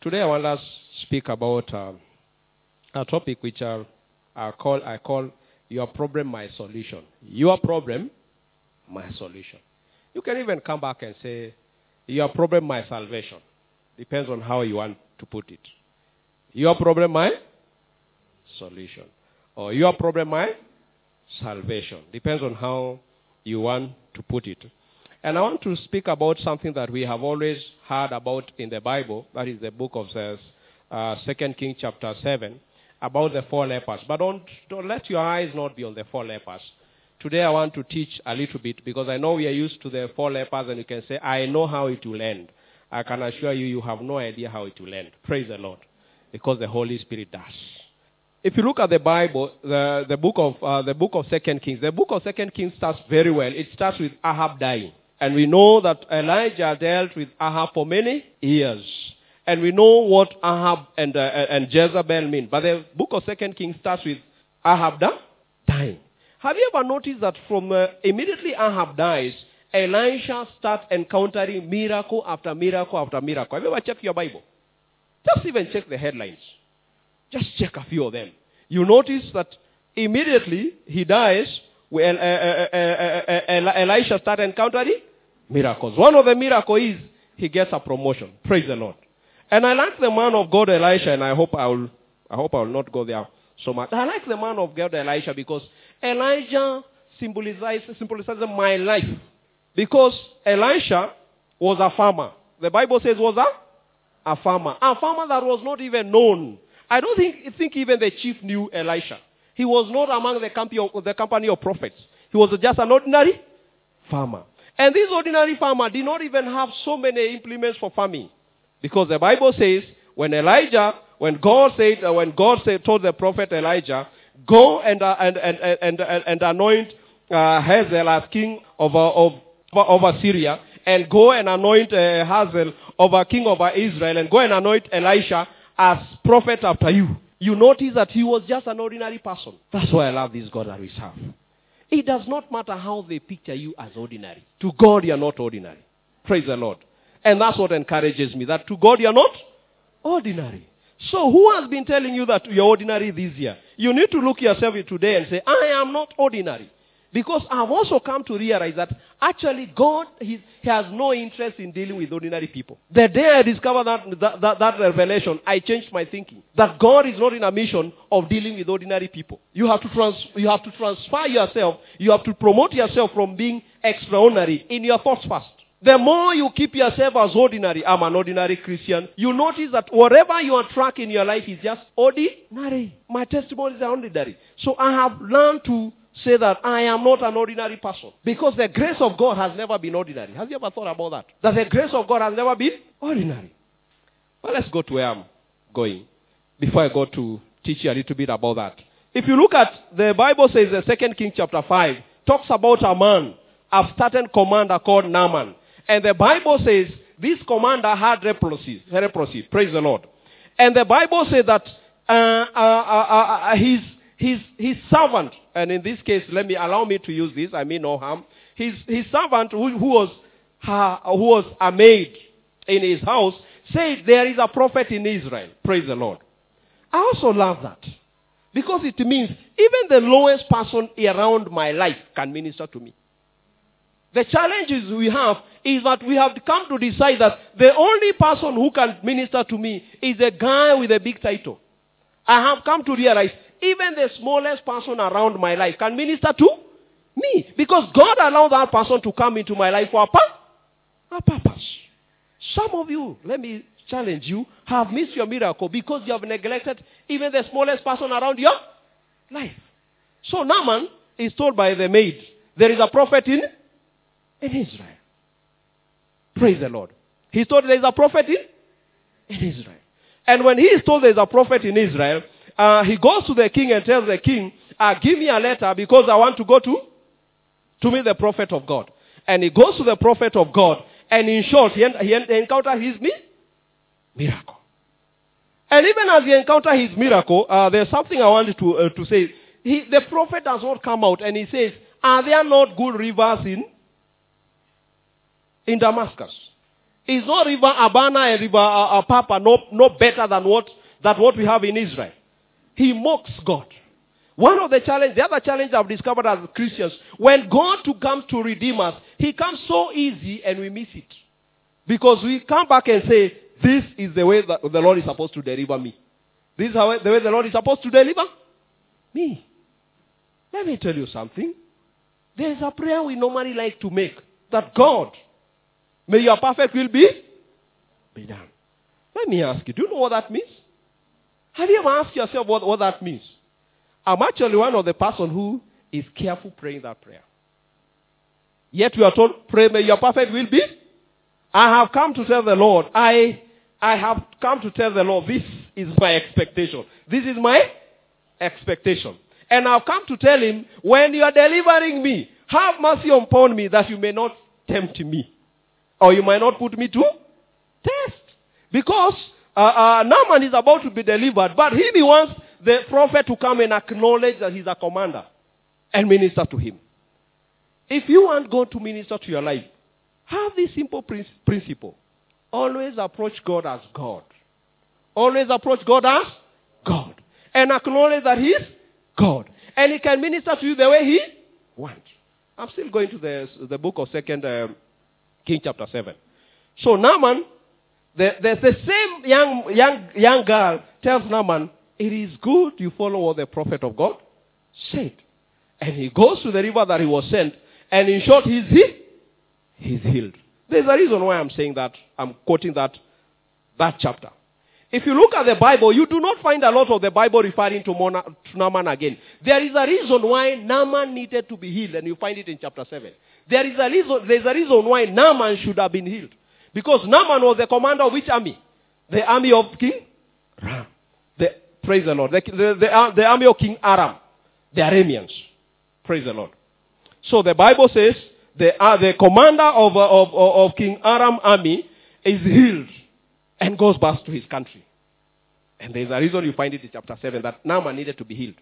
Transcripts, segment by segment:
Today I want us to speak about um, a topic which I, I call I call your problem, my solution. Your problem, my solution. You can even come back and say your problem, my salvation. Depends on how you want to put it. Your problem, my solution. Or your problem, my salvation. Depends on how you want to put it. And I want to speak about something that we have always heard about in the Bible. That is the book of uh, 2 Kings chapter 7 about the four lepers. But don't, don't let your eyes not be on the four lepers. Today I want to teach a little bit because I know we are used to the four lepers and you can say, I know how it will end. I can assure you, you have no idea how it will end. Praise the Lord. Because the Holy Spirit does. If you look at the Bible, the, the book of uh, the book of Second Kings, the book of Second Kings starts very well. It starts with Ahab dying, and we know that Elijah dealt with Ahab for many years, and we know what Ahab and uh, and Jezebel mean. But the book of Second Kings starts with Ahab dying. Have you ever noticed that from uh, immediately Ahab dies, Elisha starts encountering miracle after miracle after miracle? Have you ever checked your Bible? Just even check the headlines. Just check a few of them. You notice that immediately he dies, when uh, uh, uh, Elisha started encountering miracles. One of the miracles is he gets a promotion. Praise the Lord. And I like the man of God Elisha, and I hope I will, I hope I will not go there so much. I like the man of God Elisha because Elijah symbolizes, symbolizes my life. Because Elisha was a farmer. The Bible says was a, a farmer. A farmer that was not even known. I don't think, think even the chief knew Elisha. He was not among the company, of, the company of prophets. He was just an ordinary farmer. And this ordinary farmer did not even have so many implements for farming. Because the Bible says when Elijah, when God said, uh, when God said, told the prophet Elijah, go and, uh, and, and, and, and, and anoint uh, Hazael as king of, of, over Syria, and go and anoint uh, Hazael over king over Israel, and go and anoint Elisha as prophet after you. You notice that he was just an ordinary person. That's why I love this God that we serve. It does not matter how they picture you as ordinary. To God, you are not ordinary. Praise the Lord. And that's what encourages me, that to God, you are not ordinary. So who has been telling you that you're ordinary this year? You need to look yourself today and say, I am not ordinary. Because I've also come to realize that actually God he, he has no interest in dealing with ordinary people. The day I discovered that, that, that, that, revelation, I changed my thinking. That God is not in a mission of dealing with ordinary people. You have to, trans, you have to transfer yourself, you have to promote yourself from being extraordinary in your thoughts first. The more you keep yourself as ordinary, I'm an ordinary Christian, you notice that whatever you are track in your life is just ordinary. My testimonies are ordinary. So I have learned to say that I am not an ordinary person. Because the grace of God has never been ordinary. Have you ever thought about that? That the grace of God has never been ordinary. Well, let's go to where I'm going before I go to teach you a little bit about that. If you look at the Bible says the second King chapter 5 talks about a man, a certain commander called Naaman. And the Bible says this commander had leprosy. leprosy. Praise the Lord. And the Bible says that uh, uh, uh, his, his, his servant, and in this case, let me allow me to use this, I mean no harm. His, his servant, who, who was, who was a maid in his house, said there is a prophet in Israel. Praise the Lord. I also love that. Because it means even the lowest person around my life can minister to me. The challenges we have is that we have come to decide that the only person who can minister to me is a guy with a big title. I have come to realize even the smallest person around my life can minister to me. Because God allowed that person to come into my life for a, pur- a purpose. Some of you, let me challenge you, have missed your miracle because you have neglected even the smallest person around your life. So Naaman is told by the maid, there is a prophet in, in Israel. Praise the Lord. He's told there is a prophet in, in Israel. And when he is told there is a prophet in Israel, uh, he goes to the king and tells the king, uh, give me a letter because I want to go to, to meet the prophet of God. And he goes to the prophet of God. And in short, he, he encounters his mi- miracle. And even as he encounters his miracle, uh, there's something I wanted to, uh, to say. He, the prophet does not come out and he says, are there not good rivers in, in Damascus? Is not River Abana and River uh, uh, Papa no, no better than what, than what we have in Israel? He mocks God. One of the challenge, the other challenge I've discovered as Christians, when God to come to redeem us, He comes so easy and we miss it. Because we come back and say, this is the way that the Lord is supposed to deliver me. This is how, the way the Lord is supposed to deliver me. Let me tell you something. There's a prayer we normally like to make that God, may your perfect will be, be done. Let me ask you, do you know what that means? Have you ever asked yourself what, what that means? I'm actually one of the person who is careful praying that prayer. Yet we are told, pray may your perfect will be. I have come to tell the Lord, I, I have come to tell the Lord, this is my expectation. This is my expectation. And I've come to tell him, when you are delivering me, have mercy upon me that you may not tempt me. Or you might not put me to test. Because uh, uh, Naaman is about to be delivered, but he wants the prophet to come and acknowledge that he's a commander and minister to him. If you want God to minister to your life, have this simple principle. Always approach God as God. Always approach God as God. And acknowledge that He's God. And He can minister to you the way He wants. I'm still going to the, the book of Second um, King chapter 7. So Naaman, the, the, same young, young, young girl tells Naaman, it is good you follow what the prophet of God said. And he goes to the river that he was sent, and in short, he's, he, he's healed. There's a reason why I'm saying that, I'm quoting that, that chapter. If you look at the Bible, you do not find a lot of the Bible referring to, Mona, to Naaman again. There is a reason why Naaman needed to be healed, and you find it in chapter 7. There is a reason, there's a reason why Naaman should have been healed. Because Naaman was the commander of which army? The army of King Ram. The, praise the Lord. The, the, the, uh, the army of King Aram. The Arameans. Praise the Lord. So the Bible says the, uh, the commander of, uh, of, of, King Aram army is healed and goes back to his country. And there's a reason you find it in chapter 7 that Naaman needed to be healed.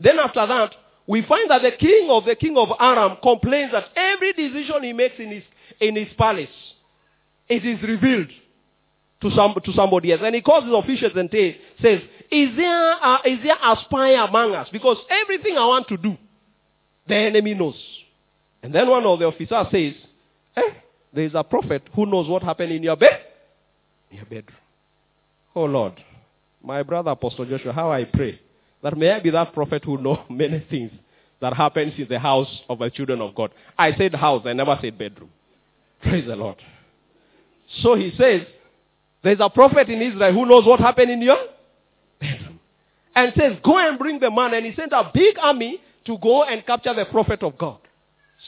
Then after that, we find that the king of the king of Aram complains that every decision he makes in his, in his palace, it is revealed to, some, to somebody else. And he calls his officials and t- says, is there, a, is there a spy among us? Because everything I want to do, the enemy knows. And then one of the officers says, eh, there is a prophet who knows what happened in your bed, in your bedroom. Oh Lord, my brother Apostle Joshua, how I pray that may I be that prophet who know many things that happens in the house of the children of God. I said house, I never said bedroom. Praise the Lord. So he says, there's a prophet in Israel who knows what happened in your bedroom. And says, go and bring the man. And he sent a big army to go and capture the prophet of God.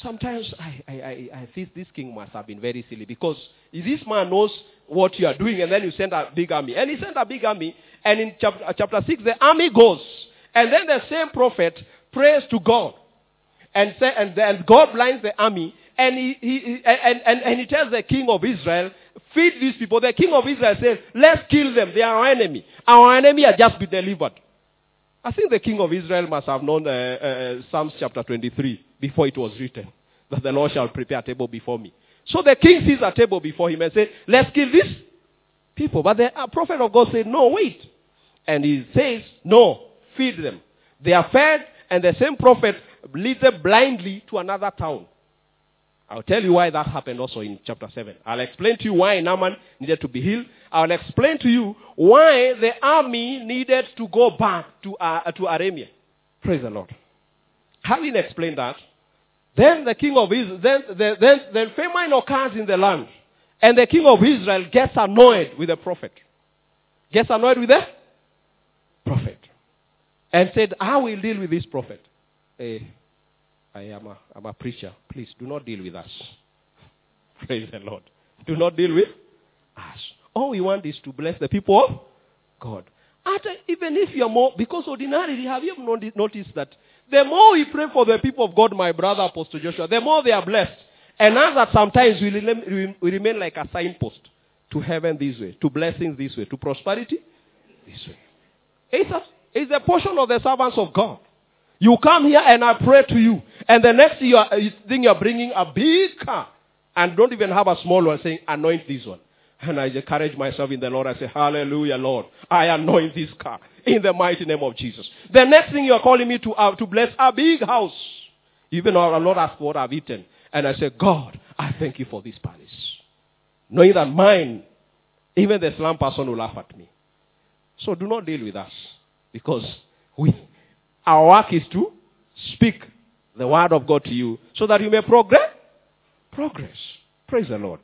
Sometimes I, I, I, I think this king must have been very silly because this man knows what you are doing and then you send a big army. And he sent a big army and in chapter, uh, chapter 6 the army goes and then the same prophet prays to God and, say, and, and God blinds the army and he, he, and, and, and he tells the king of Israel, feed these people. The king of Israel says, let's kill them. They are our enemy. Our enemy has just been delivered. I think the king of Israel must have known uh, uh, Psalms chapter 23 before it was written that the Lord shall prepare a table before me. So the king sees a table before him and says, let's kill these people. But the uh, prophet of God said, no, wait. And he says, no, feed them. They are fed and the same prophet leads them blindly to another town. I'll tell you why that happened also in chapter 7. I'll explain to you why Naaman needed to be healed. I'll explain to you why the army needed to go back to, uh, to Aramea. Praise the Lord. Having explained that, then the king of Israel, then, the, then, then famine occurs in the land. And the king of Israel gets annoyed with the prophet. Gets annoyed with the prophet. And said, I will deal with this prophet. Eh, I am a, I'm a preacher. Please do not deal with us. Praise the Lord. Do not deal with us. All we want is to bless the people of God. After, even if you're more, because ordinarily, have you noticed that the more we pray for the people of God, my brother Apostle Joshua, the more they are blessed. And as that sometimes we, we remain like a signpost to heaven this way, to blessings this way, to prosperity this way. It's a, it's a portion of the servants of God. You come here and I pray to you. And the next thing you, are, you think you're bringing a big car. and don't even have a small one saying, anoint this one. And I encourage myself in the Lord. I say, Hallelujah, Lord. I anoint this car in the mighty name of Jesus. The next thing you're calling me to, uh, to bless a big house. Even though I'll not ask for what I've eaten. And I say, God, I thank you for this palace. Knowing that mine, even the slum person will laugh at me. So do not deal with us. Because we, our work is to speak the word of God to you so that you may progress. Progress. Praise the Lord.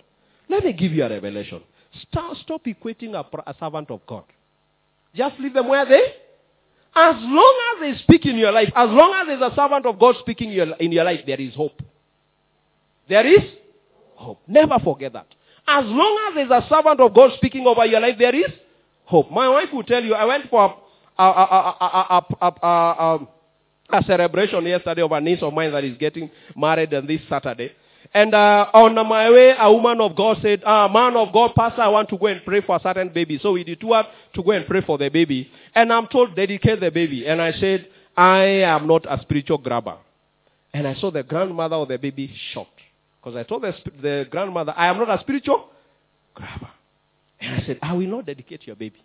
Let me give you a revelation. Stop, stop equating a, a servant of God. Just leave them where they as long as they speak in your life, as long as there's a servant of God speaking in your, life, there is hope. There is hope. Never forget that. As long as there's a servant of God speaking over your life, there is hope. My wife will tell you, I went for a, a, a, a celebration yesterday of a niece of mine that is getting married on this Saturday. And uh, on my way, a woman of God said, ah, man of God, pastor, I want to go and pray for a certain baby. So we detoured to go and pray for the baby. And I'm told, dedicate the baby. And I said, I am not a spiritual grabber. And I saw the grandmother of the baby shocked. Because I told the, the grandmother, I am not a spiritual grabber. And I said, I will not dedicate your baby.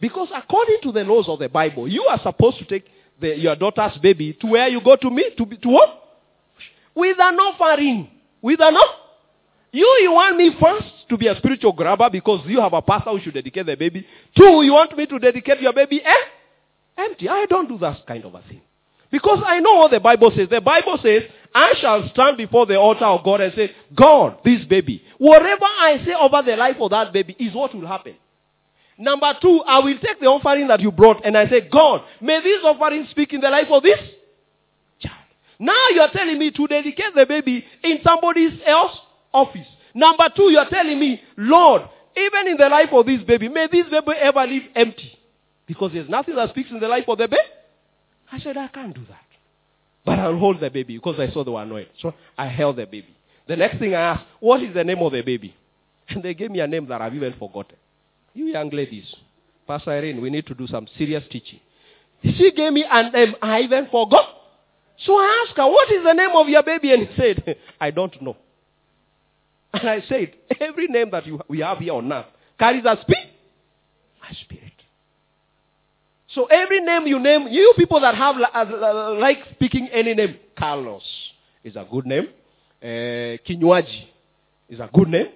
Because according to the laws of the Bible, you are supposed to take the, your daughter's baby to where you go to me, to, to what? With an offering. With an offering. You, you want me first to be a spiritual grabber because you have a pastor who should dedicate the baby. Two, you want me to dedicate your baby eh? empty. I don't do that kind of a thing. Because I know what the Bible says. The Bible says, I shall stand before the altar of God and say, God, this baby, whatever I say over the life of that baby is what will happen. Number two, I will take the offering that you brought and I say, God, may this offering speak in the life of this child. Now you're telling me to dedicate the baby in somebody else's office. Number two, you're telling me, Lord, even in the life of this baby, may this baby ever live empty. Because there's nothing that speaks in the life of the baby. I said, I can't do that. But I'll hold the baby because I saw they were annoyed. So I held the baby. The next thing I asked, what is the name of the baby? And they gave me a name that I've even forgotten. You young ladies, Pastor Irene, we need to do some serious teaching. She gave me a name I even forgot. So I asked her, what is the name of your baby? And he said, I don't know. And I said, every name that you, we have here on earth carries a spirit. A spirit. So every name you name, you people that have like speaking any name, Carlos is a good name. Uh, is a good name.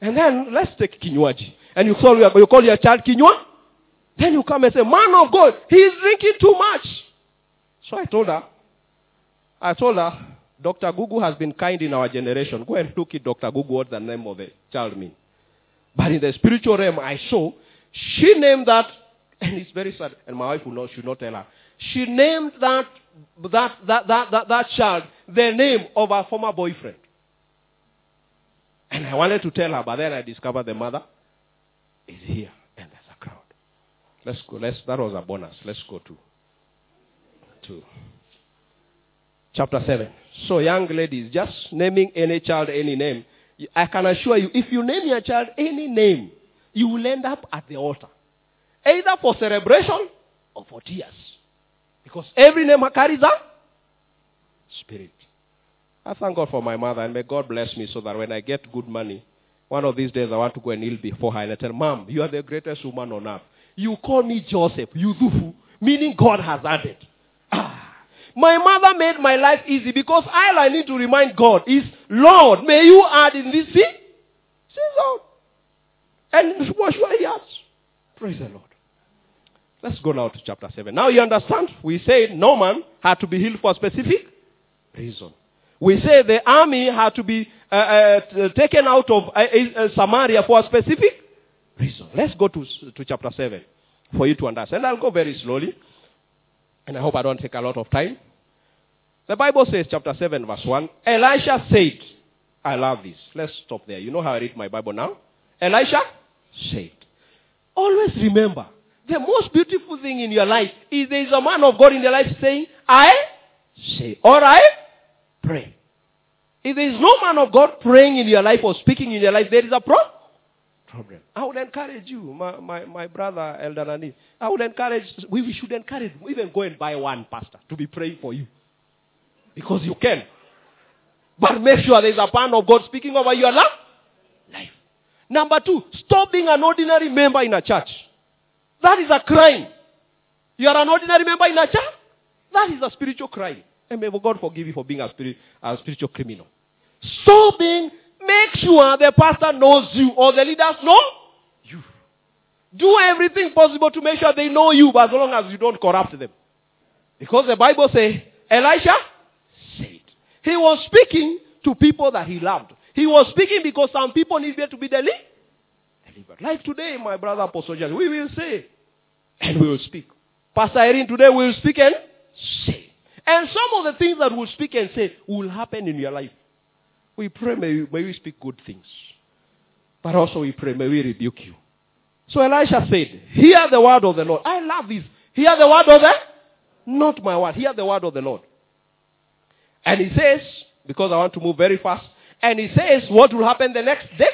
And then let's take Kinywaji. And you call your, you call your child Kinywa. Then you come and say, man of God, he is drinking too much. So I told her, I told her, Dr. Google has been kind in our generation. Go and look at Dr. Google, what the name of the child mean. But in the spiritual realm, I saw, she named that and it's very sad. And my wife will not, should not tell her. She named that, that, that, that, that, that child the name of her former boyfriend. And I wanted to tell her, but then I discovered the mother is here. And there's a crowd. Let's go. Let's, that was a bonus. Let's go to, to chapter 7. So, young ladies, just naming any child any name, I can assure you, if you name your child any name, you will end up at the altar. Either for celebration or for tears. Because every name carries a spirit. I thank God for my mother and may God bless me so that when I get good money, one of these days I want to go and kneel before her and I tell, Mom, you are the greatest woman on earth. You call me Joseph, Yuzufu, meaning God has added. Ah. My mother made my life easy because all I need to remind God is, Lord, may you add in this thing. season. And what should he ask? Praise the Lord. Let's go now to chapter 7. Now you understand? We say Naaman had to be healed for a specific reason. We say the army had to be uh, uh, taken out of uh, uh, Samaria for a specific reason. Let's go to, to chapter 7 for you to understand. I'll go very slowly. And I hope I don't take a lot of time. The Bible says, chapter 7, verse 1, Elisha said, I love this. Let's stop there. You know how I read my Bible now? Elisha said. Always remember, the most beautiful thing in your life is there is a man of God in your life saying, I say, or I pray. If there is no man of God praying in your life or speaking in your life, there is a pro- problem. I would encourage you, my, my, my brother Elder Nani, I would encourage, we should encourage, even go and buy one pastor to be praying for you. Because you can. But make sure there's a man of God speaking over your life. life. Number two, stop being an ordinary member in a church. That is a crime. You are an ordinary member in a church? That is a spiritual crime. And may God forgive you for being a, spirit, a spiritual criminal. Stop being, make sure the pastor knows you or the leaders know you. Do everything possible to make sure they know you, as long as you don't corrupt them. Because the Bible says, Elisha said. He was speaking to people that he loved. He was speaking because some people needed to be delivered. Like today, my brother Apostle John, we will say and we will speak. Pastor Irene today we will speak and say. And some of the things that we'll speak and say will happen in your life. We pray, may we, may speak good things. But also we pray, may we rebuke you. So Elisha said, Hear the word of the Lord. I love this. Hear the word of the not my word. Hear the word of the Lord. And he says, because I want to move very fast, and he says what will happen the next day.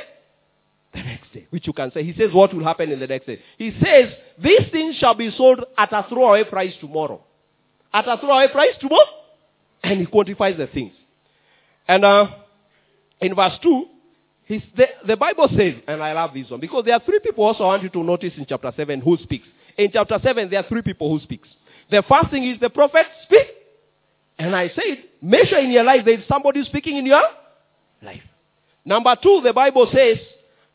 The next day, which you can say. He says what will happen in the next day. He says, these things shall be sold at a throwaway price tomorrow. At a throwaway price tomorrow? And he quantifies the things. And uh, in verse 2, the, the Bible says, and I love this one, because there are three people also I want you to notice in chapter 7 who speaks. In chapter 7, there are three people who speaks. The first thing is the prophet speak. And I said, make sure in your life there is somebody speaking in your life. Number two, the Bible says,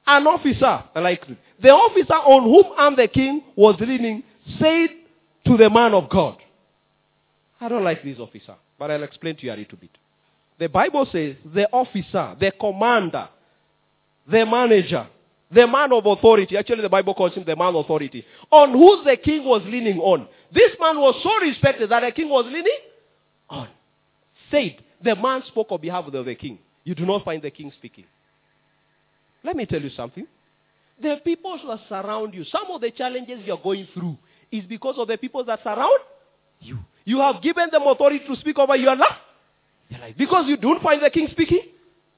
an officer, like the officer on whom I'm the king was leaning, said to the man of God, I don't like this officer, but I'll explain to you a little bit. The Bible says the officer, the commander, the manager, the man of authority, actually the Bible calls him the man of authority, on whose the king was leaning on. This man was so respected that the king was leaning on. Said, the man spoke on behalf of the king. You do not find the king speaking. Let me tell you something. The people that surround you, some of the challenges you're going through is because of the people that surround you. You have given them authority to speak over your life. Because you don't find the king speaking?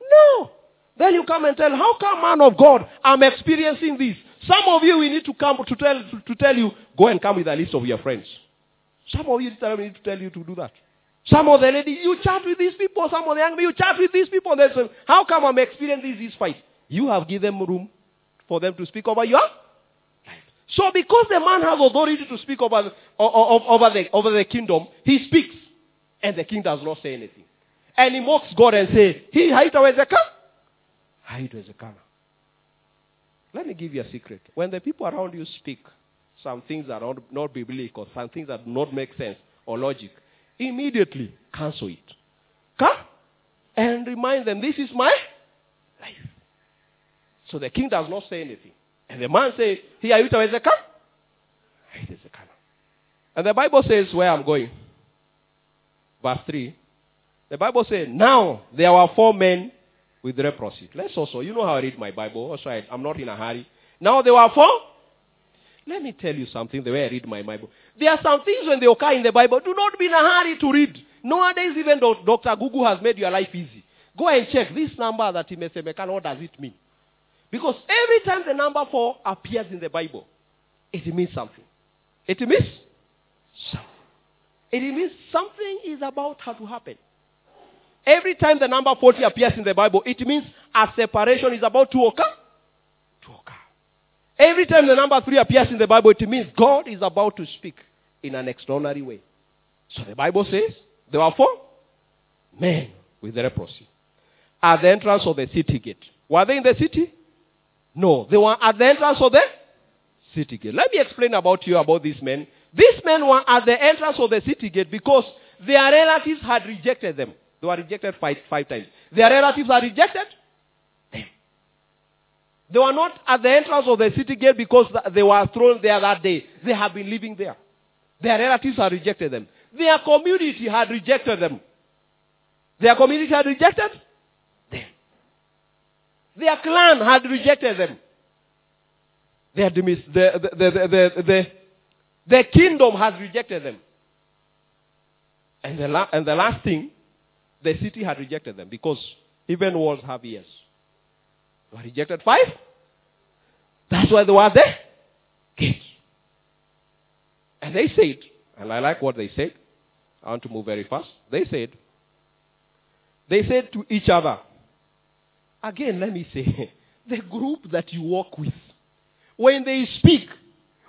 No. Then you come and tell, how come man of God, I'm experiencing this. Some of you, we need to come to tell, to tell you, go and come with a list of your friends. Some of you we need to tell you to do that. Some of the ladies, you chat with these people. Some of the young men, you chat with these people. They say, how come I'm experiencing this fight? You have given them room for them to speak over your life. So because the man has authority to speak over, over, the, over the kingdom, he speaks. And the king does not say anything. And he mocks God and say he haitawezekana. Haitawezekana. Let me give you a secret. When the people around you speak some things that are not biblical, some things that do not make sense or logic, immediately cancel it. Come and remind them, this is my life. So the king does not say anything. And the man says, Here you Ezekah? And the Bible says where I'm going. Verse 3. The Bible says, Now there were four men with leprosy. Let's also, you know how I read my Bible. Also, I, I'm not in a hurry. Now there were four. Let me tell you something the way I read my Bible. There are some things when they occur in the Bible, do not be in a hurry to read. Nowadays, even though Dr. Google has made your life easy. Go and check this number that he Imesemekano, what does it mean? Because every time the number four appears in the Bible, it means something. It means something. It means something is about to happen. Every time the number 40 appears in the Bible, it means a separation is about to occur. To occur. Every time the number 3 appears in the Bible, it means God is about to speak in an extraordinary way. So the Bible says there were four men with the leprosy at the entrance of the city gate. Were they in the city? No, they were at the entrance of the city gate. Let me explain about you about these men. These men were at the entrance of the city gate because their relatives had rejected them. They were rejected five, five times. Their relatives are rejected them. They were not at the entrance of the city gate because they were thrown there that day. They have been living there. Their relatives had rejected them. Their community had rejected them. Their community had rejected them. Their clan had rejected them. Had the, the, the, the, the, kingdom has rejected them. And the, la- and the last thing, the city had rejected them because even walls have ears. They were rejected five. That's why they were there. Gates. And they said, and I like what they said. I want to move very fast. They said, They said to each other, again, let me say, the group that you work with, when they speak,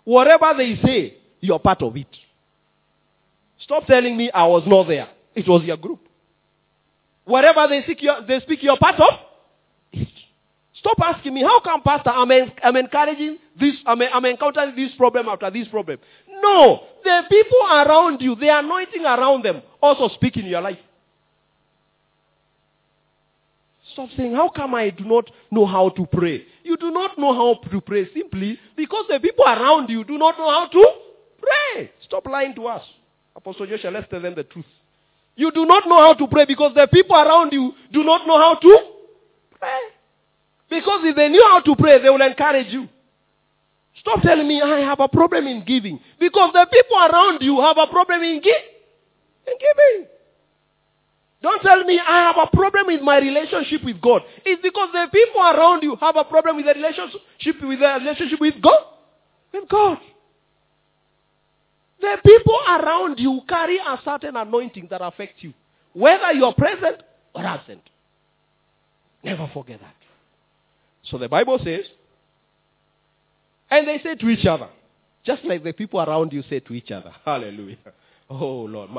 whatever they say, you're part of it. Stop telling me I was not there. It was your group. Whatever they speak, you're, they speak, you're part of. Stop asking me, how come, Pastor, I'm, en- I'm encouraging this, I'm encountering this problem after this problem. No, the people around you, the anointing around them, also speak in your life. Stop saying, how come I do not know how to pray? You do not know how to pray simply because the people around you do not know how to pray. Stop lying to us. Apostle Joshua, let's tell them the truth. You do not know how to pray because the people around you do not know how to pray. Because if they knew how to pray, they will encourage you. Stop telling me I have a problem in giving. Because the people around you have a problem in, gi- in giving. Don't tell me I have a problem with my relationship with God. It's because the people around you have a problem with the relationship with the relationship with God. With God. The people around you carry a certain anointing that affects you, whether you are present or absent. Never forget that. So the Bible says, and they say to each other, just like the people around you say to each other. Hallelujah. Oh Lord,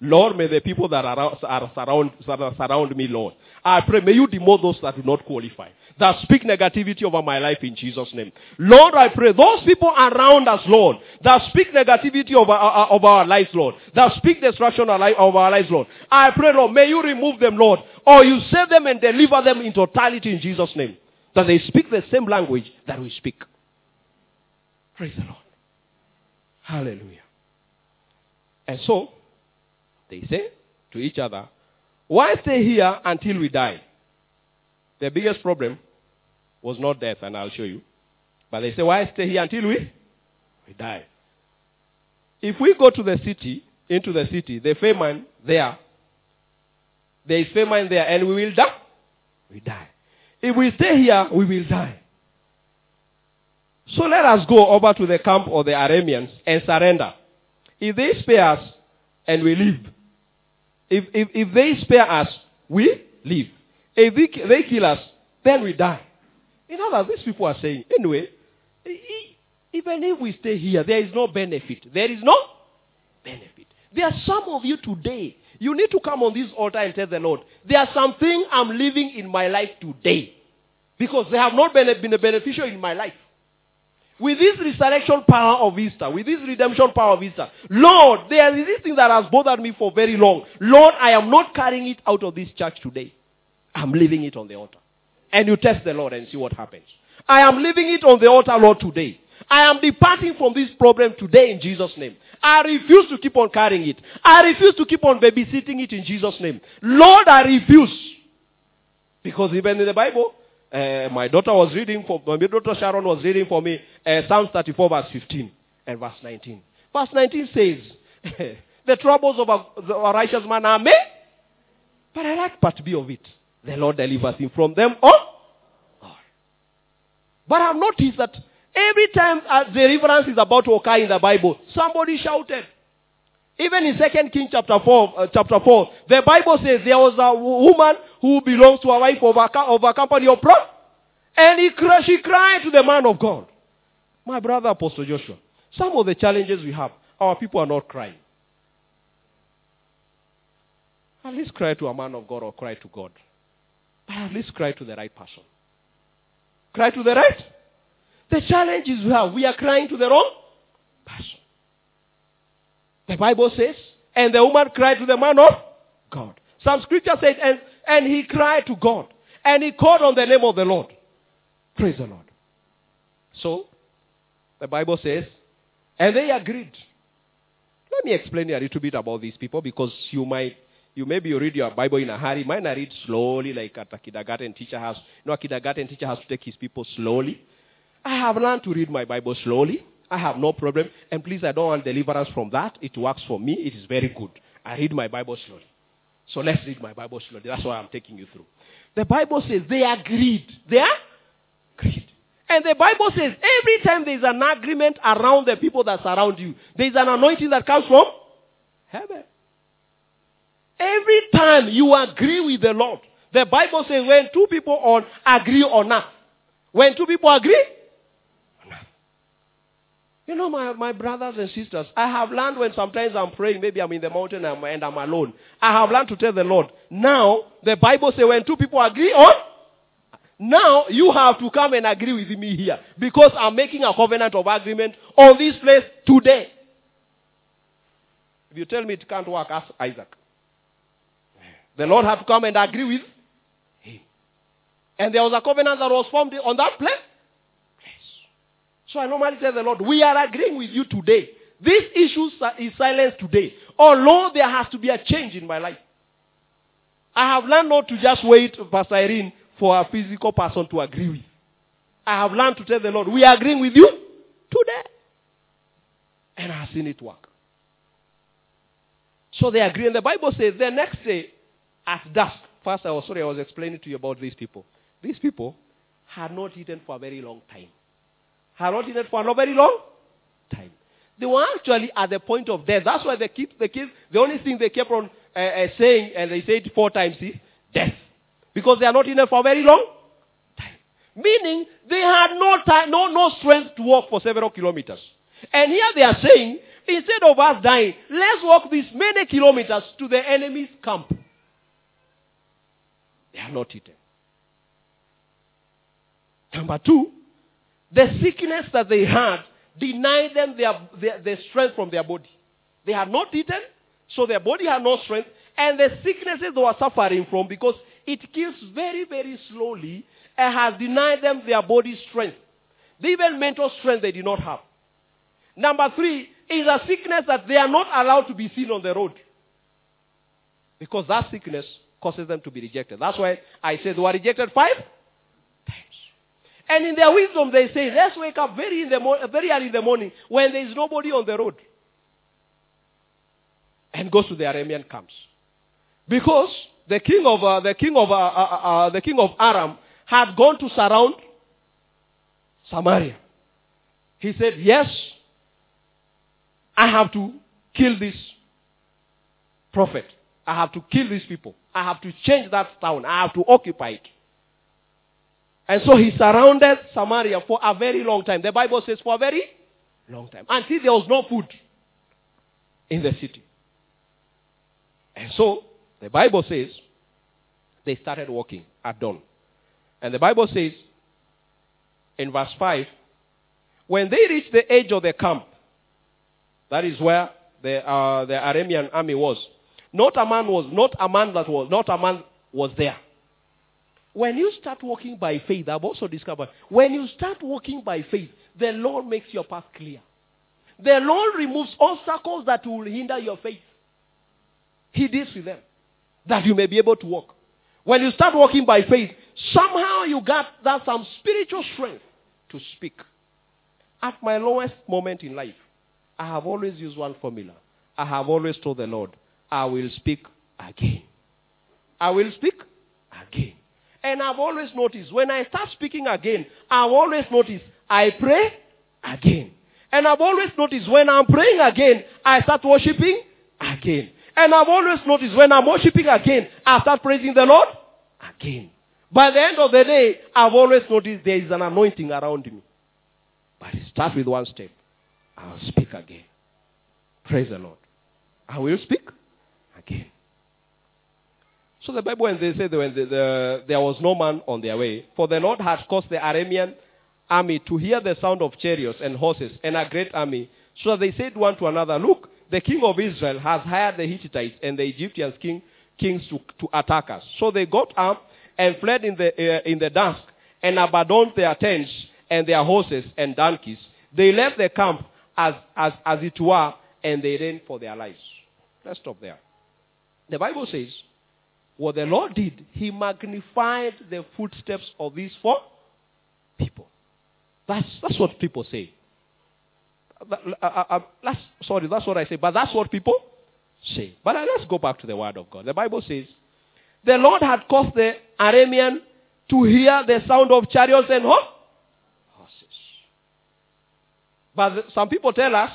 Lord, may the people that are, are surround, surround me, Lord. I pray, may you demote those that do not qualify, that speak negativity over my life in Jesus' name. Lord, I pray, those people around us, Lord, that speak negativity over, uh, over our lives, Lord, that speak destruction over our lives, Lord. I pray, Lord, may you remove them, Lord, or you save them and deliver them in totality in Jesus' name. That they speak the same language that we speak. Praise the Lord. Hallelujah. And so, they say to each other, why stay here until we die? The biggest problem was not death, and I'll show you. But they say, why stay here until we, we die? If we go to the city, into the city, the famine there, there is famine there, and we will die. We die. If we stay here, we will die. So let us go over to the camp of the Arameans and surrender. If they spare us and we live. If, if, if they spare us, we live. If they, they kill us, then we die. In other these people are saying, anyway, even if we stay here, there is no benefit. There is no benefit. There are some of you today, you need to come on this altar and tell the Lord, there are something I'm living in my life today. Because they have not been, beneficial in my life. With this resurrection power of Easter, with this redemption power of Easter, Lord, there is this thing that has bothered me for very long. Lord, I am not carrying it out of this church today. I'm leaving it on the altar. And you test the Lord and see what happens. I am leaving it on the altar, Lord, today. I am departing from this problem today in Jesus' name. I refuse to keep on carrying it. I refuse to keep on babysitting it in Jesus' name. Lord, I refuse. Because even in the Bible, uh, my daughter was reading for my daughter Sharon was reading for me uh, Psalms 34 verse 15 and verse 19. Verse 19 says, "The troubles of a, a, righteous man are many, but I like part B of it. The Lord delivers him from them all." But I've noticed that every time a deliverance is about to occur in the Bible, somebody shouted. Even in Second King chapter four, uh, chapter four, the Bible says there was a woman who belongs to a wife of a, of a company of pro, and he, she cried to the man of God. My brother Apostle Joshua, some of the challenges we have, our people are not crying. At least cry to a man of God or cry to God. But at least cry to the right person. Cry to the right. The challenge is we have. We are crying to the wrong person. The Bible says, and the woman cried to the man of God. Some scripture says, and, and he cried to God. And he called on the name of the Lord. Praise the Lord. So, the Bible says, and they agreed. Let me explain a little bit about these people because you might, you maybe you read your Bible in a hurry. Mine I read slowly like at a kindergarten teacher has. You know, a kindergarten teacher has to take his people slowly. I have learned to read my Bible slowly. I have no problem. And please, I don't want deliverance from that. It works for me. It is very good. I read my Bible slowly. So let's read my Bible slowly. That's why I'm taking you through. The Bible says they agreed. They agreed. And the Bible says every time there's an agreement around the people that surround you, there's an anointing that comes from heaven. Every time you agree with the Lord, the Bible says when two people on agree on earth, when two people agree, you know, my, my brothers and sisters, I have learned when sometimes I'm praying, maybe I'm in the mountain and I'm, and I'm alone. I have learned to tell the Lord, now, the Bible says when two people agree on, now you have to come and agree with me here. Because I'm making a covenant of agreement on this place today. If you tell me it can't work, ask Isaac. The Lord had to come and agree with him. And there was a covenant that was formed on that place. So I normally tell the Lord, we are agreeing with you today. This issue is silenced today. Although there has to be a change in my life. I have learned not to just wait, Pastor Irene, for a physical person to agree with. I have learned to tell the Lord, we are agreeing with you today. And I have seen it work. So they agree. And the Bible says the next day at dusk, first I was sorry, I was explaining to you about these people. These people had not eaten for a very long time had not eaten for a very long time. They were actually at the point of death. That's why they keep the kids. The only thing they kept on uh, uh, saying, and they said four times, is death, because they are not eaten for a very long time. Meaning they had no time, no no strength to walk for several kilometers. And here they are saying, instead of us dying, let's walk these many kilometers to the enemy's camp. They are not eaten. Number two, the sickness that they had denied them their, their, their strength from their body. They had not eaten, so their body had no strength. And the sicknesses they were suffering from, because it kills very, very slowly, and has denied them their body strength. The even mental strength they did not have. Number three is a sickness that they are not allowed to be seen on the road. Because that sickness causes them to be rejected. That's why I said they were rejected five and in their wisdom, they say, let's wake up very, in the mo- very early in the morning when there is nobody on the road. And goes to the Aramean camps. Because the king of, uh, the king of, uh, uh, uh, the king of Aram had gone to surround Samaria. He said, yes, I have to kill this prophet. I have to kill these people. I have to change that town. I have to occupy it. And so he surrounded Samaria for a very long time. The Bible says for a very long time. Until there was no food in the city. And so the Bible says they started walking at dawn. And the Bible says in verse 5 when they reached the edge of the camp, that is where the, uh, the Aramean army was. Not a man was, not a man that was, not a man was there. When you start walking by faith, I've also discovered, when you start walking by faith, the Lord makes your path clear. The Lord removes obstacles that will hinder your faith. He deals with them, that you may be able to walk. When you start walking by faith, somehow you got that some spiritual strength to speak. At my lowest moment in life, I have always used one formula. I have always told the Lord, I will speak again. I will speak again. And I've always noticed when I start speaking again, I've always noticed I pray again. And I've always noticed when I'm praying again, I start worshiping again. And I've always noticed when I'm worshiping again, I start praising the Lord again. By the end of the day, I've always noticed there is an anointing around me. But it starts with one step. I'll speak again. Praise the Lord. I will speak again. So the Bible, when they said when the, the, there was no man on their way, for the Lord had caused the Aramean army to hear the sound of chariots and horses and a great army. So they said one to another, Look, the king of Israel has hired the Hittites and the Egyptians king, kings to, to attack us. So they got up and fled in the, uh, in the dusk and abandoned their tents and their horses and donkeys. They left the camp as, as, as it were and they ran for their lives. Let's stop there. The Bible says, what the Lord did, He magnified the footsteps of these four people. That's, that's what people say. Uh, uh, uh, that's, sorry, that's what I say, but that's what people say. But let's go back to the Word of God. The Bible says, the Lord had caused the Aramean to hear the sound of chariots and horses. But some people tell us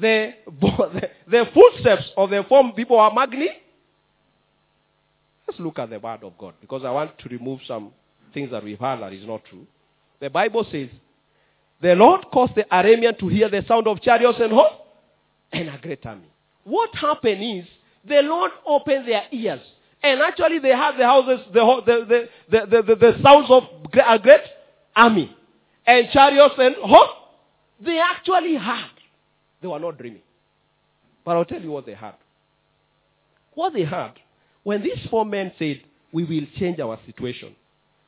the, the, the footsteps of the four people are magnified Let's look at the word of God because I want to remove some things that we've heard that is not true. The Bible says, the Lord caused the Aramean to hear the sound of chariots and horse and a great army. What happened is the Lord opened their ears. And actually they had the houses, the, the, the, the, the, sounds of a great army. And chariots and horse. They actually heard. They were not dreaming. But I'll tell you what they heard. What they heard, when these four men said, we will change our situation.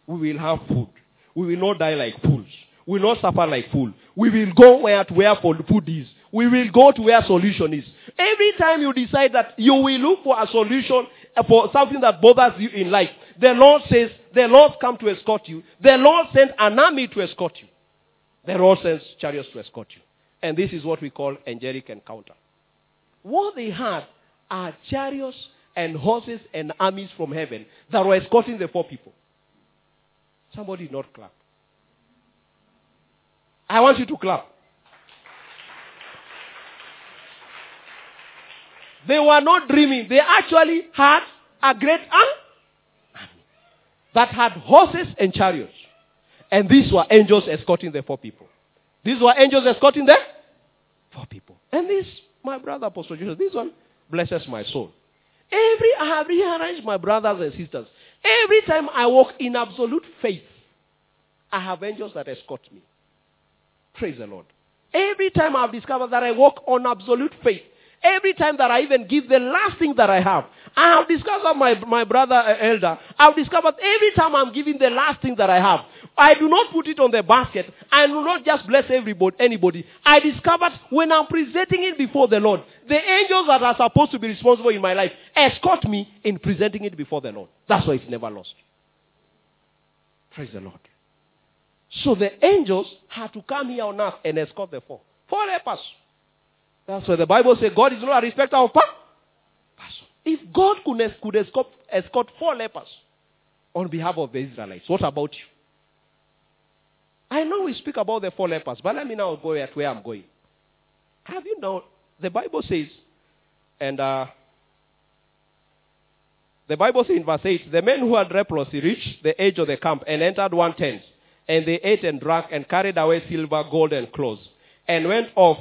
We will have food. We will not die like fools. We will not suffer like fools. We will go where to where food is. We will go to where solution is. Every time you decide that you will look for a solution uh, for something that bothers you in life, the Lord says, the Lord come to escort you. The Lord sent an army to escort you. The Lord sends chariots to escort you. And this is what we call angelic encounter. What they had are chariots and horses and armies from heaven that were escorting the four people. Somebody not clap. I want you to clap. They were not dreaming. They actually had a great army that had horses and chariots. And these were angels escorting the four people. These were angels escorting the four people. And this, my brother Apostle Jesus, this one blesses my soul. Every, I have rearranged my brothers and sisters. Every time I walk in absolute faith, I have angels that escort me. Praise the Lord. Every time I've discovered that I walk on absolute faith, every time that I even give the last thing that I have, I have discovered my, my brother uh, elder, I've discovered every time I'm giving the last thing that I have, I do not put it on the basket. I do not just bless everybody, anybody. I discovered when I'm presenting it before the Lord, the angels that are supposed to be responsible in my life escort me in presenting it before the Lord. That's why it's never lost. Praise the Lord. So the angels had to come here on earth and escort the four. Four lepers. That's why the Bible says God is not a respecter of person. If God could, escort, escort four lepers on behalf of the Israelites, what about you? I know we speak about the four lepers, but let me now go at where I'm going. Have you known, the Bible says, and uh, the Bible says in verse 8, the men who had leprosy reached the edge of the camp and entered one tent. And they ate and drank and carried away silver, gold, and clothes, and went off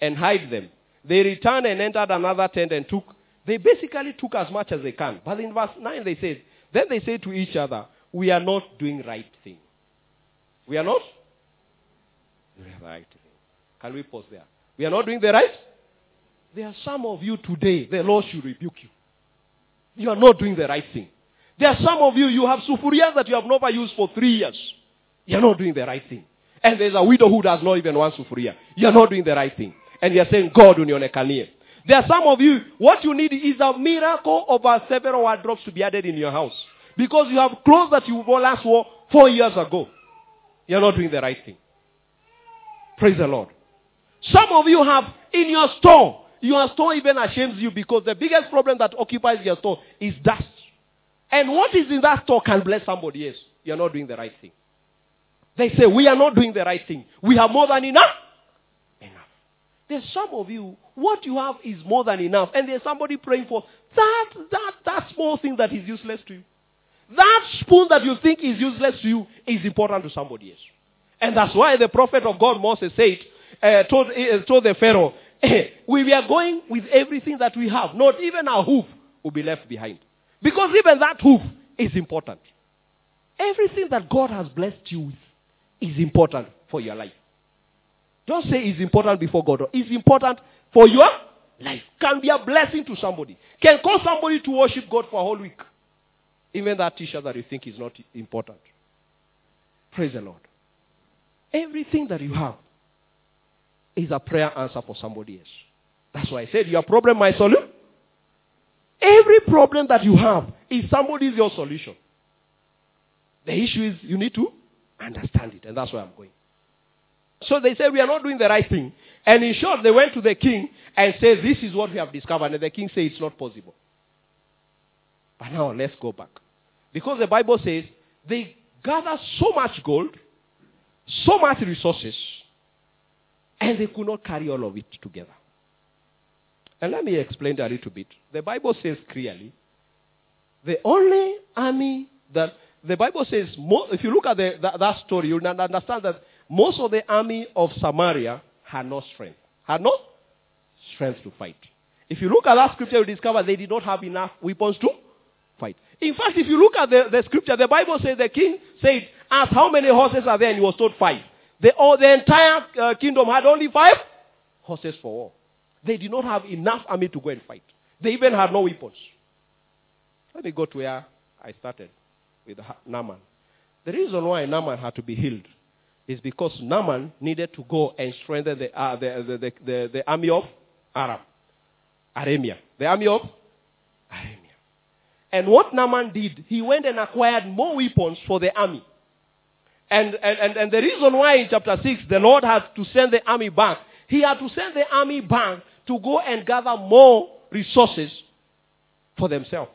and hid them. They returned and entered another tent and took, they basically took as much as they can. But in verse 9 they said, then they said to each other, we are not doing right thing. We are not doing the right thing. Can we pause there? We are not doing the right? There are some of you today, the Lord should rebuke you. You are not doing the right thing. There are some of you, you have sufurias that you have never used for three years. You're not doing the right thing. And there's a widow who does not even want sufuria. You're not doing the right thing. And you're saying, God, unionekanie. There are some of you, what you need is a miracle of several wardrobes to be added in your house. Because you have clothes that you last wore four years ago. You're not doing the right thing. Praise the Lord. Some of you have in your store, your store even ashames you because the biggest problem that occupies your store is dust. And what is in that store can bless somebody else. You're not doing the right thing. They say, we are not doing the right thing. We have more than enough. Enough. There's some of you, what you have is more than enough. And there's somebody praying for that, that, that small thing that is useless to you. That spoon that you think is useless to you is important to somebody else. And that's why the prophet of God, Moses, said, uh, told, uh, told the Pharaoh, we are going with everything that we have. Not even our hoof will be left behind. Because even that hoof is important. Everything that God has blessed you with is important for your life. Don't say it's important before God. It's important for your life. Can be a blessing to somebody. Can cause somebody to worship God for a whole week. Even that t-shirt that you think is not important. Praise the Lord. Everything that you have is a prayer answer for somebody else. That's why I said your problem, my solution. Every problem that you have is somebody's your solution. The issue is you need to understand it, and that's where I'm going. So they said, we are not doing the right thing. And in short, they went to the king and said, this is what we have discovered. And the king said, it's not possible. But now let's go back. Because the Bible says they gathered so much gold, so much resources, and they could not carry all of it together. And let me explain that a little bit. The Bible says clearly The only army that the Bible says, if you look at the, that, that story, you'll understand that most of the army of Samaria had no strength, had no strength to fight. If you look at that scripture, you discover they did not have enough weapons to fight. In fact, if you look at the, the scripture, the Bible says the king said, Ask how many horses are there? And he was told five. The, oh, the entire uh, kingdom had only five horses for war. They did not have enough army to go and fight. They even had no weapons. Let me go to where I started with Naaman. The reason why Naaman had to be healed is because Naaman needed to go and strengthen the, uh, the, the, the, the, army of Aram, Aramia. The army of Aramia. And what Naaman did, he went and acquired more weapons for the army. And, and, and, and the reason why in chapter 6 the Lord had to send the army back, he had to send the army back to go and gather more resources for themselves.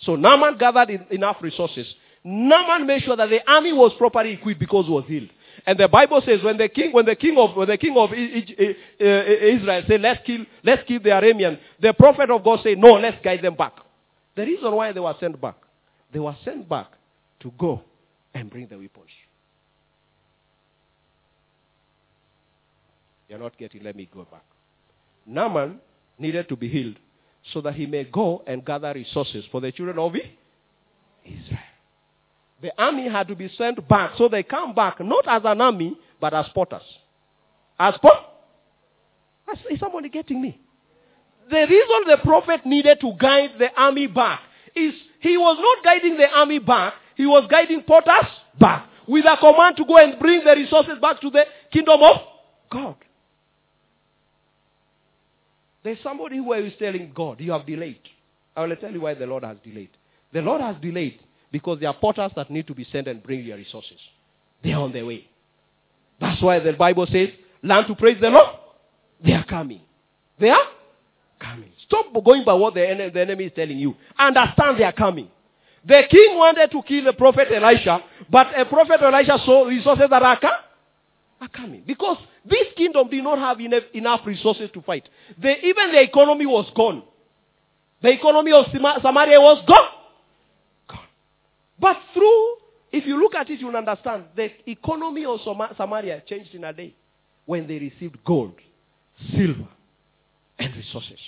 So Naaman gathered enough resources. Naaman made sure that the army was properly equipped because he was healed. And the Bible says when the king, when the king of, when the king of Israel said, let's kill, let's kill the Aramean, the prophet of God said, no, let's guide them back. The reason why they were sent back, they were sent back to go and bring the weapons. You're not getting, let me go back. Naaman needed to be healed so that he may go and gather resources for the children of Israel. The army had to be sent back, so they come back not as an army, but as potters. As pot? Is somebody getting me? The reason the prophet needed to guide the army back is he was not guiding the army back, he was guiding potters back with a command to go and bring the resources back to the kingdom of God. There's somebody who is telling God, you have delayed. I will tell you why the Lord has delayed. The Lord has delayed because there are potters that need to be sent and bring your resources. They are on their way. That's why the Bible says, learn to praise the Lord. They are coming. They are coming. Stop going by what the enemy, the enemy is telling you. Understand they are coming. The king wanted to kill the prophet Elisha, but a prophet Elisha saw resources that are coming are coming. Because this kingdom did not have enough, enough resources to fight. even the economy was gone. The economy of Samaria was gone. Gone. But through, if you look at it, you'll understand. The economy of Samaria changed in a day when they received gold, silver, and resources.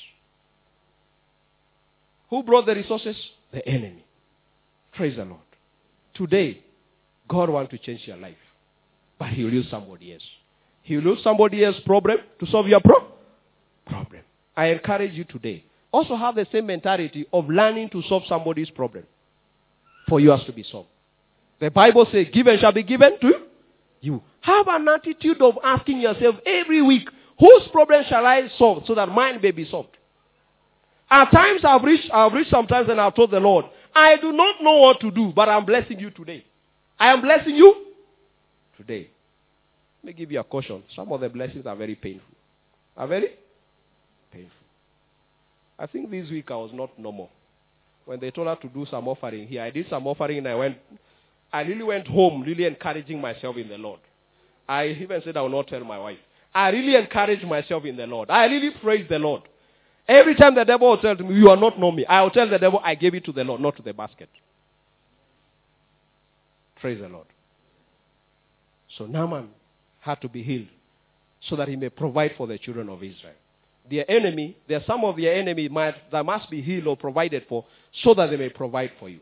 Who brought the resources? The enemy. Praise the Lord. Today, God wants to change your life. But he will use somebody else. He will use somebody else's problem to solve your pro- problem. I encourage you today. Also have the same mentality of learning to solve somebody's problem for yours to be solved. The Bible says, given shall be given to you. Have an attitude of asking yourself every week, whose problem shall I solve so that mine may be solved? At times I've reached, I've reached sometimes and I've told the Lord, I do not know what to do, but I'm blessing you today. I am blessing you today. Let me give you a caution. Some of the blessings are very painful. Are very painful. I think this week I was not normal. When they told her to do some offering here, I did some offering and I went, I really went home, really encouraging myself in the Lord. I even said I will not tell my wife. I really encourage myself in the Lord. I really praise the Lord. Every time the devil will tell me, you are not know me, I will tell the devil, I gave it to the Lord, not to the basket. Praise the Lord. So Naaman had to be healed so that he may provide for the children of Israel. Their enemy, there are some of their enemy might, that must be healed or provided for so that they may provide for you.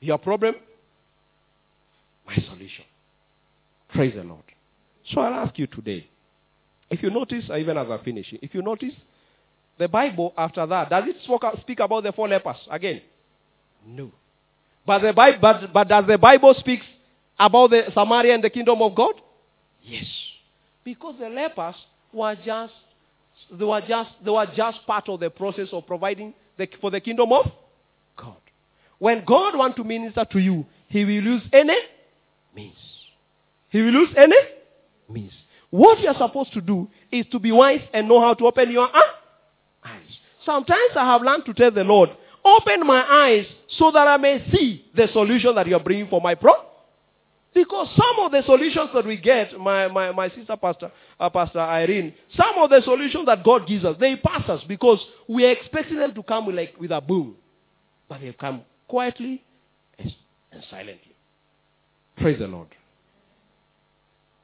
Your problem? My solution. Praise the Lord. So I'll ask you today, if you notice, even as I finish, if you notice, the Bible after that, does it speak about the four lepers again? No. But, the Bible, but, but does the Bible speak about the Samaria and the kingdom of God? Yes. Because the lepers were just they were just they were just part of the process of providing the, for the kingdom of God. When God wants to minister to you, He will use any means. He will use any means. What you are supposed to do is to be wise and know how to open your eyes. Sometimes I have learned to tell the Lord, open my eyes so that I may see the solution that you are bringing for my problem. Because some of the solutions that we get, my, my, my sister Pastor, uh, Pastor Irene, some of the solutions that God gives us, they pass us because we are expecting them to come with, like, with a boom. but they'll come quietly and silently. Praise the Lord.